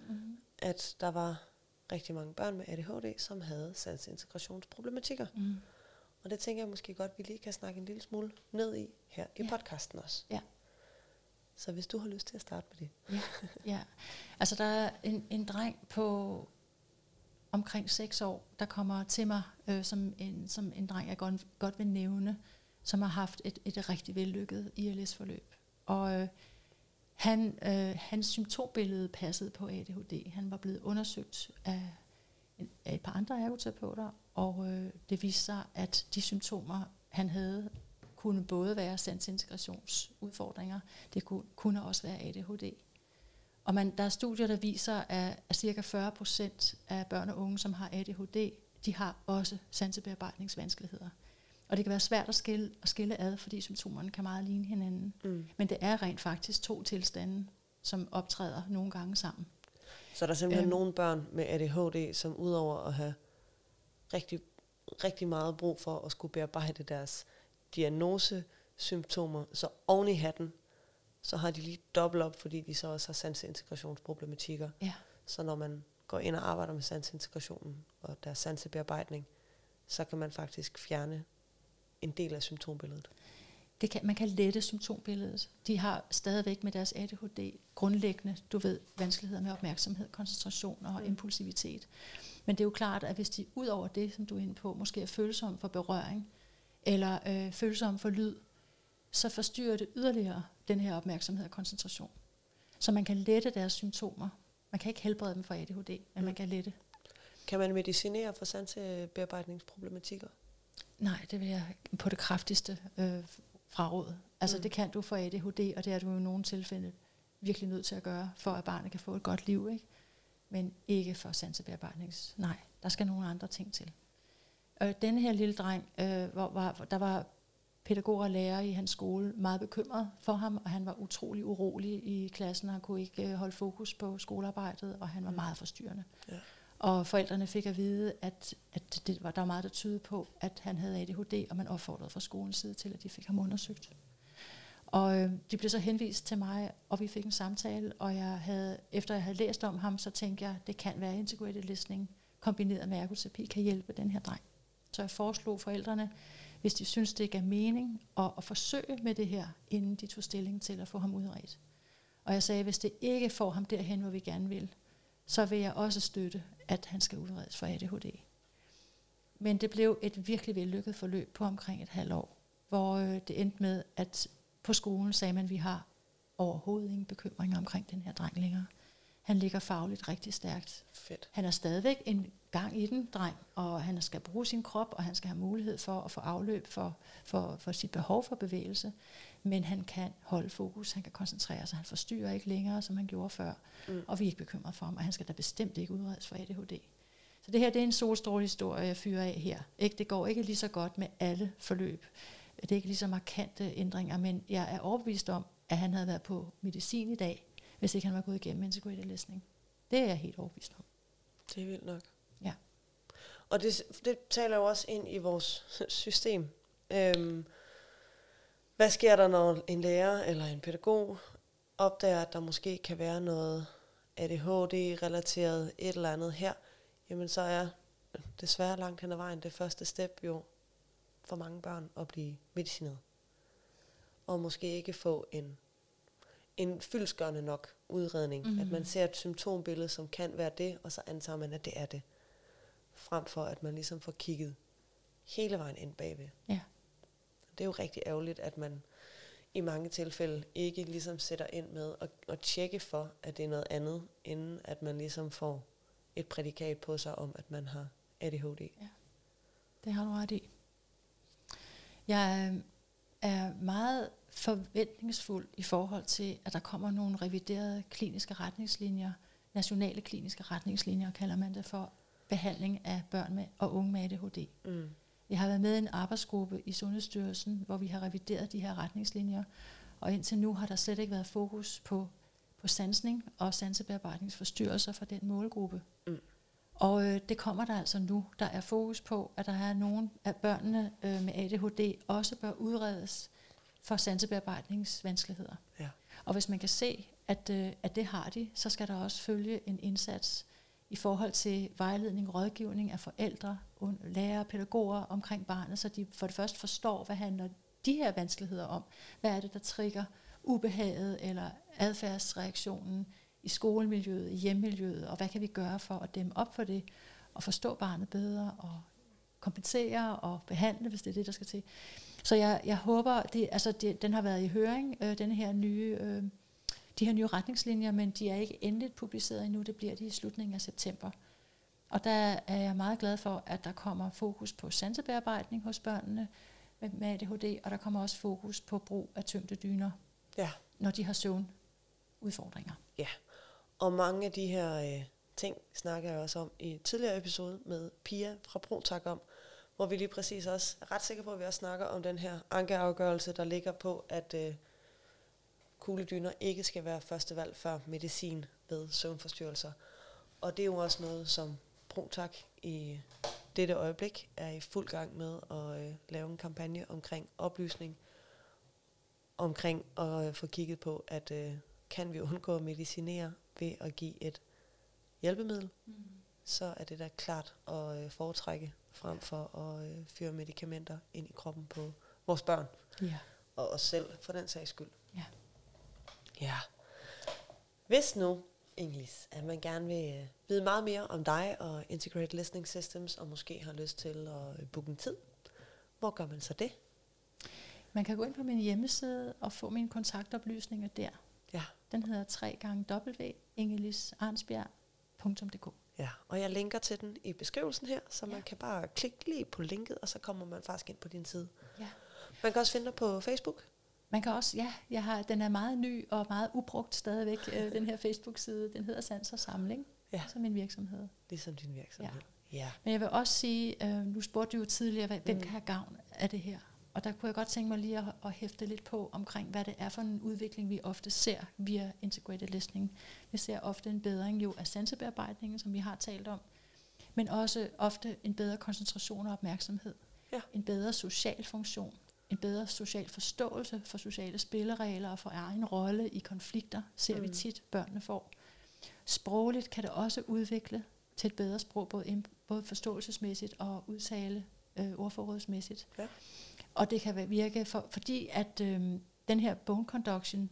Mm. At der var rigtig mange børn med ADHD, som havde sansintegrationsproblematikker. Mm. Og det tænker jeg måske godt, vi lige kan snakke en lille smule ned i her i Ja. podcasten også. Ja. Så hvis du har lyst til at starte med det. Ja, <laughs> ja. Altså der er en, en dreng på omkring 6 år, der kommer til mig øh, som, en, som en dreng, jeg godt, godt vil nævne, som har haft et, et rigtig vellykket ILS-forløb. Og øh, han, øh, hans symptombillede passede på ADHD. Han var blevet undersøgt af, en- af et par andre ergoterapeuter, og øh, det viste sig, at de symptomer, han havde, kunne både være sansintegrationsudfordringer, det kunne, kunne også være ADHD. Og man, der er studier, der viser, at, at cirka 40 procent af børn og unge, som har ADHD, de har også sansebearbejdningsvanskeligheder. Og det kan være svært at skille, at skille ad, fordi symptomerne kan meget ligne hinanden. Mm. Men det er rent faktisk to tilstande, som optræder nogle gange sammen. Så der er simpelthen Øhm. nogle børn med ADHD, som udover at have rigtig, rigtig meget brug for at skulle bearbejde deres diagnosesymptomer, så oven i hatten, så har de lige dobbelt op, fordi de så også har sanseintegrationsproblematikker. Ja. Så når man går ind og arbejder med sansintegrationen og deres sansebearbejdning, så kan man faktisk fjerne en del af symptombilledet. Det kan, man kan lette symptombilledet. De har stadigvæk med deres ADHD grundlæggende, du ved, vanskeligheder med opmærksomhed, koncentration og Mm. impulsivitet. Men det er jo klart, at hvis de ud over det, som du er inde på, måske er følsomme for berøring, eller øh, følsomme for lyd, så forstyrrer det yderligere den her opmærksomhed og koncentration. Så man kan lette deres symptomer. Man kan ikke helbrede dem for ADHD, men Mm. man kan lette. Kan man medicinere for sansebearbejdningsproblematikker? Nej, det vil jeg på det kraftigste øh, fraråde. Altså Mm. det kan du for ADHD, og det er du jo i nogle tilfælde virkelig nødt til at gøre, for at barnet kan få et godt liv, ikke? Men ikke for sansebearbejdnings. Nej, der skal nogle andre ting til. Øh, denne her lille dreng, øh, hvor, var, der var pædagoger og lærere i hans skole meget bekymret for ham, og han var utrolig urolig i klassen, og han kunne ikke øh, holde fokus på skolearbejdet, og han var Mm. meget forstyrrende. Ja. Og forældrene fik at vide, at, at det var, der var meget, der tydede på, at han havde ADHD, og man opfordrede fra skolens side til, at de fik ham undersøgt. Og øh, de blev så henvist til mig, og vi fik en samtale, og jeg havde, efter jeg havde læst om ham, så tænkte jeg, det kan være integrated listening, kombineret med ergoterapi, kan hjælpe den her dreng. Så jeg foreslog forældrene, hvis de synes, det gav mening, at, at forsøge med det her, inden de tog stilling til at få ham udredt. Og jeg sagde, hvis det ikke får ham derhen, hvor vi gerne vil, så vil jeg også støtte, at han skal udredes for ADHD. Men det blev et virkelig vellykket forløb på omkring et halvt år, hvor øh, det endte med, at på skolen sagde man, at vi har overhovedet ingen bekymringer omkring den her dreng længere. Han ligger fagligt rigtig stærkt. Fedt. Han er stadigvæk en gang i den dreng, og han skal bruge sin krop, og han skal have mulighed for at få afløb for, for, for sit behov for bevægelse. Men han kan holde fokus, han kan koncentrere sig, han forstyrrer ikke længere, som han gjorde før. Mm. Og vi er ikke bekymret for ham, og han skal da bestemt ikke udredes for ADHD. Så det her det er en solstrålehistorie, jeg fyrer af her. Ikke? Det går ikke lige så godt med alle forløb. Det er ikke lige så markante ændringer, men jeg er overbevist om, at han havde været på medicin i dag, hvis ikke han var gået igennem integrated listening. Det er jeg helt overbevist om. Det er vildt nok. Og det, det taler jo også ind i vores system. Øhm, hvad sker der, når en lærer eller en pædagog opdager, at der måske kan være noget ADHD-relateret et eller andet her? Jamen så er desværre langt hen ad vejen det første step jo for mange børn at blive medicineret. Og måske ikke få en, en fyldskørende nok udredning. Mm. At man ser et symptombillede, som kan være det, og så antager man, at det er det. Frem for, at man ligesom får kigget hele vejen ind bagved. Ja. Det er jo rigtig ærgerligt, at man i mange tilfælde ikke ligesom sætter ind med at, at tjekke for, at det er noget andet, inden at man ligesom får et prædikat på sig om, at man har ADHD. Det har du ret i. Jeg øh, er meget forventningsfuld i forhold til, at der kommer nogle reviderede kliniske retningslinjer, nationale kliniske retningslinjer, kalder man det for, behandling af børn med, og unge med ADHD. Mm. Jeg har været med i en arbejdsgruppe i Sundhedsstyrelsen, hvor vi har revideret de her retningslinjer, og indtil nu har der slet ikke været fokus på, på sansning og sansebearbejdningsforstyrrelser for den målgruppe. Mm. Og øh, det kommer der altså nu. Der er fokus på, at der er nogle af børnene øh, med ADHD også bør udredes for sansebearbejdningsvanskeligheder. Ja. Og hvis man kan se, at, øh, at det har de, så skal der også følge en indsats i forhold til vejledning, rådgivning af forældre, lærere og pædagoger omkring barnet, så de for det første forstår, hvad handler de her vanskeligheder om. Hvad er det, der trigger ubehaget eller adfærdsreaktionen i skolemiljøet, i hjemmemiljøet, og hvad kan vi gøre for at dæmme op for det, og forstå barnet bedre, og kompensere og behandle, hvis det er det, der skal til. Så jeg, jeg håber, det, altså det, den har været i høring, øh, den her nye, øh, de her nye retningslinjer, men de er ikke endeligt publiceret endnu, det bliver de i slutningen af september. Og der er jeg meget glad for, at der kommer fokus på sansebearbejdning hos børnene med, ADHD, og der kommer også fokus på brug af tyngdedyner, Ja. når de har søvnudfordringer. Og mange af de her øh, ting snakker jeg også om i tidligere episode med Pia fra ProTak om, hvor vi lige præcis også er ret sikre på, at vi også snakker om den her ankeafgørelse, der ligger på, at øh, kugledyner ikke skal være første valg før medicin ved søvnforstyrrelser. Og det er jo også noget, som ProTak i dette øjeblik er i fuld gang med at øh, lave en kampagne omkring oplysning, omkring at øh, få kigget på, at øh, kan vi undgå at medicinere ved at give et hjælpemiddel, Mm. så er det da klart at øh, foretrække frem for at øh, føre medicamenter ind i kroppen på vores børn Ja. og os selv for den sags skyld. Ja. Ja. Hvis nu, Inglis, at man gerne vil øh, vide meget mere om dig og Integrated Listening Systems, og måske har lyst til at øh, booke en tid, hvor gør man så det? Man kan gå ind på min hjemmeside og få mine kontaktoplysninger der. Ja. Den hedder 3 gange www.ingelisarnsbjerg.dk Ja, og jeg linker til den i beskrivelsen her, så Ja. man kan bare klikke lige på linket, og så kommer man faktisk ind på din side. Ja. Man kan også finde dig på Facebook. Man kan også, ja, jeg har, den er meget ny og meget ubrugt stadigvæk, øh, den her Facebook-side. Den hedder Sans og Samling, Ja. som min virksomhed. Ligesom din virksomhed. Ja. ja. Men jeg vil også sige, øh, nu spurgte du jo tidligere, hvad, hvem Mm. kan have gavn af det her? Og der kunne jeg godt tænke mig lige at, at hæfte lidt på omkring, hvad det er for en udvikling, vi ofte ser via integrated listening. Vi ser ofte en bedring jo af sansebearbejdningen, som vi har talt om, men også ofte en bedre koncentration og opmærksomhed. Ja. En bedre social funktion. En bedre social forståelse for sociale spilleregler og for egen rolle i konflikter, ser mm. vi tit, børnene får. Sprogligt kan det også udvikle til et bedre sprog, både, både forståelsesmæssigt og udtale øh, ordforrådsmæssigt. Ja. Og det kan virke, for, fordi at øh, den her bone conduction,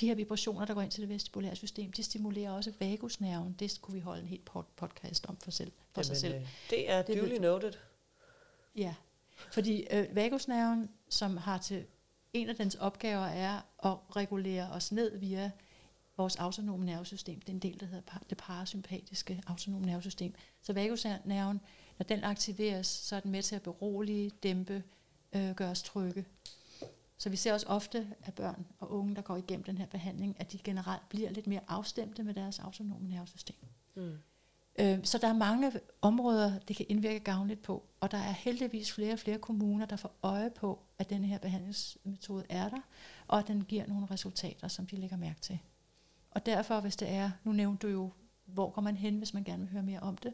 de her vibrationer, der går ind til det vestibulære system, de stimulerer også vagusnerven. Det kunne vi holde en helt pod- podcast om for, selv, for sig selv. øh, det er duly du. noted. Ja, fordi øh, vagusnerven, som har til en af dens opgaver er at regulere os ned via vores autonome nervesystem. Det er en del, der hedder det parasympatiske autonome nervesystem. Så vagusnerven, når den aktiveres, så er den med til at berolige, dæmpe, øh, gøre os trygge. Så vi ser også ofte af børn og unge, der går igennem den her behandling, at de generelt bliver lidt mere afstemte med deres autonome nervesystem. Mm. Øh, Så der er mange områder, det kan indvirke gavnligt på, og der er heldigvis flere og flere kommuner, der får øje på, at denne her behandlingsmetode er der, og at den giver nogle resultater, som de lægger mærke til. Og derfor, hvis det er, nu nævnte du jo, hvor går man hen, hvis man gerne vil høre mere om det.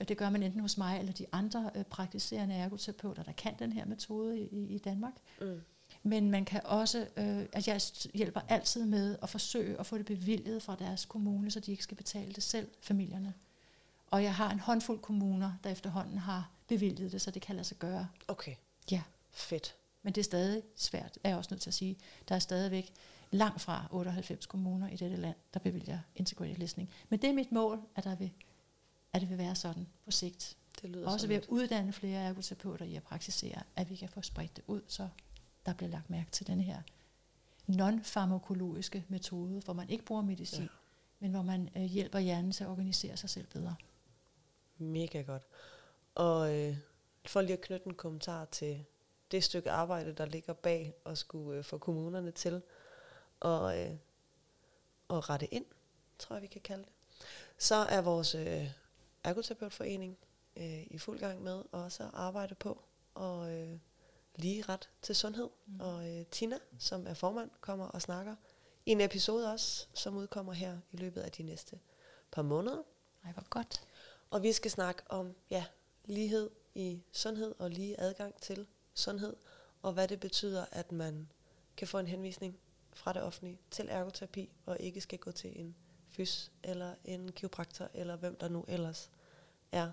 Øh, Det gør man enten hos mig eller de andre øh, praktiserende ergoterapeuter, der kan den her metode i, i Danmark. Mm. Men man kan også, øh, at jeg hjælper altid med at forsøge at få det bevilget fra deres kommune, så de ikke skal betale det selv, familierne. Og jeg har en håndfuld kommuner, der efterhånden har bevilget det, så det kan lade sig gøre. Okay, Ja. fedt. Men det er stadig svært, er jeg også nødt til at sige. Der er stadigvæk langt fra 98 kommuner i dette land, der bevilger integrated listening. Men det er mit mål, at, der vil, at det vil være sådan på sigt. Det lyder Også ved at uddanne flere ergoterapeuter i at praktisere, at vi kan få spredt det ud, så der bliver lagt mærke til den her non-farmakologiske metode, hvor man ikke bruger medicin, ja. men hvor man øh, hjælper hjernen til at organisere sig selv bedre. Mega godt. Og øh, for lige at knytte en kommentar til det stykke arbejde, der ligger bag at skulle øh, få kommunerne til at, øh, at rette ind, tror jeg, vi kan kalde det. Så er vores øh, ergoterapeutforening øh, i fuld gang med også at arbejde på og øh, lige ret til sundhed. Mm. Og øh, Tina, som er formand, kommer og snakker i en episode også, som udkommer her i løbet af de næste par måneder. Ej, hvor godt. Og vi skal snakke om ja, lighed i sundhed og lige adgang til sundhed, og hvad det betyder, at man kan få en henvisning fra det offentlige til ergoterapi, og ikke skal gå til en fys eller en kiropraktor, eller hvem der nu ellers er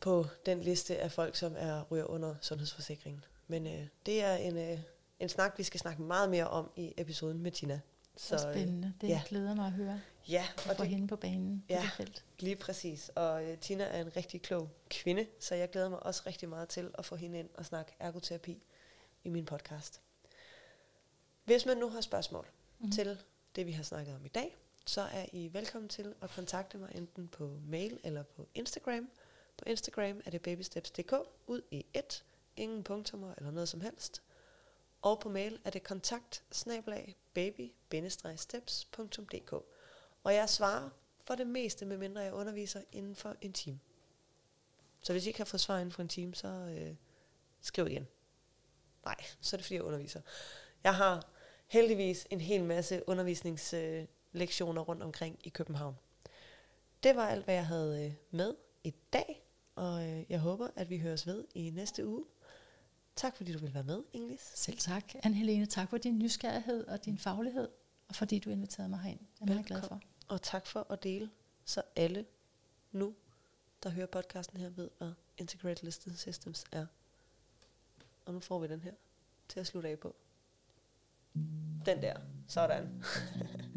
på den liste af folk, som er ryger under sundhedsforsikringen. Men øh, det er en, øh, en snak, vi skal snakke meget mere om i episoden med Tina. Så, så spændende. Det ja. glæder mig at høre. Ja. Og få hende på banen ja, på det felt. lige præcis. Og uh, Tina er en rigtig klog kvinde, så jeg glæder mig også rigtig meget til at få hende ind og snakke ergoterapi i min podcast. Hvis man nu har spørgsmål mm. til det, vi har snakket om i dag, så er I velkommen til at kontakte mig enten på mail eller på Instagram. På Instagram er det babysteps.dk ud i et, ingen punktummer eller noget som helst. Og på mail er det kontakt baby-steps.dk. Og jeg svarer for det meste, medmindre jeg underviser inden for en time. Så hvis I ikke har fået svar inden for en time, så øh, skriv igen. Nej, så er det fordi jeg underviser. Jeg har heldigvis en hel masse undervisningslektioner øh, rundt omkring i København. Det var alt, hvad jeg havde øh, med i dag, og øh, jeg håber, at vi høres ved i næste uge. Tak fordi du vil være med, Inglis. Selv tak. Anne-Helene, tak for din nysgerrighed og din faglighed, og fordi du inviterede mig herind. Jeg er meget glad for. Og tak for at dele, så alle nu, der hører podcasten her, ved, hvad Integrated Listed Systems er. Og nu får vi den her til at slutte af på. Den der. Sådan. <laughs>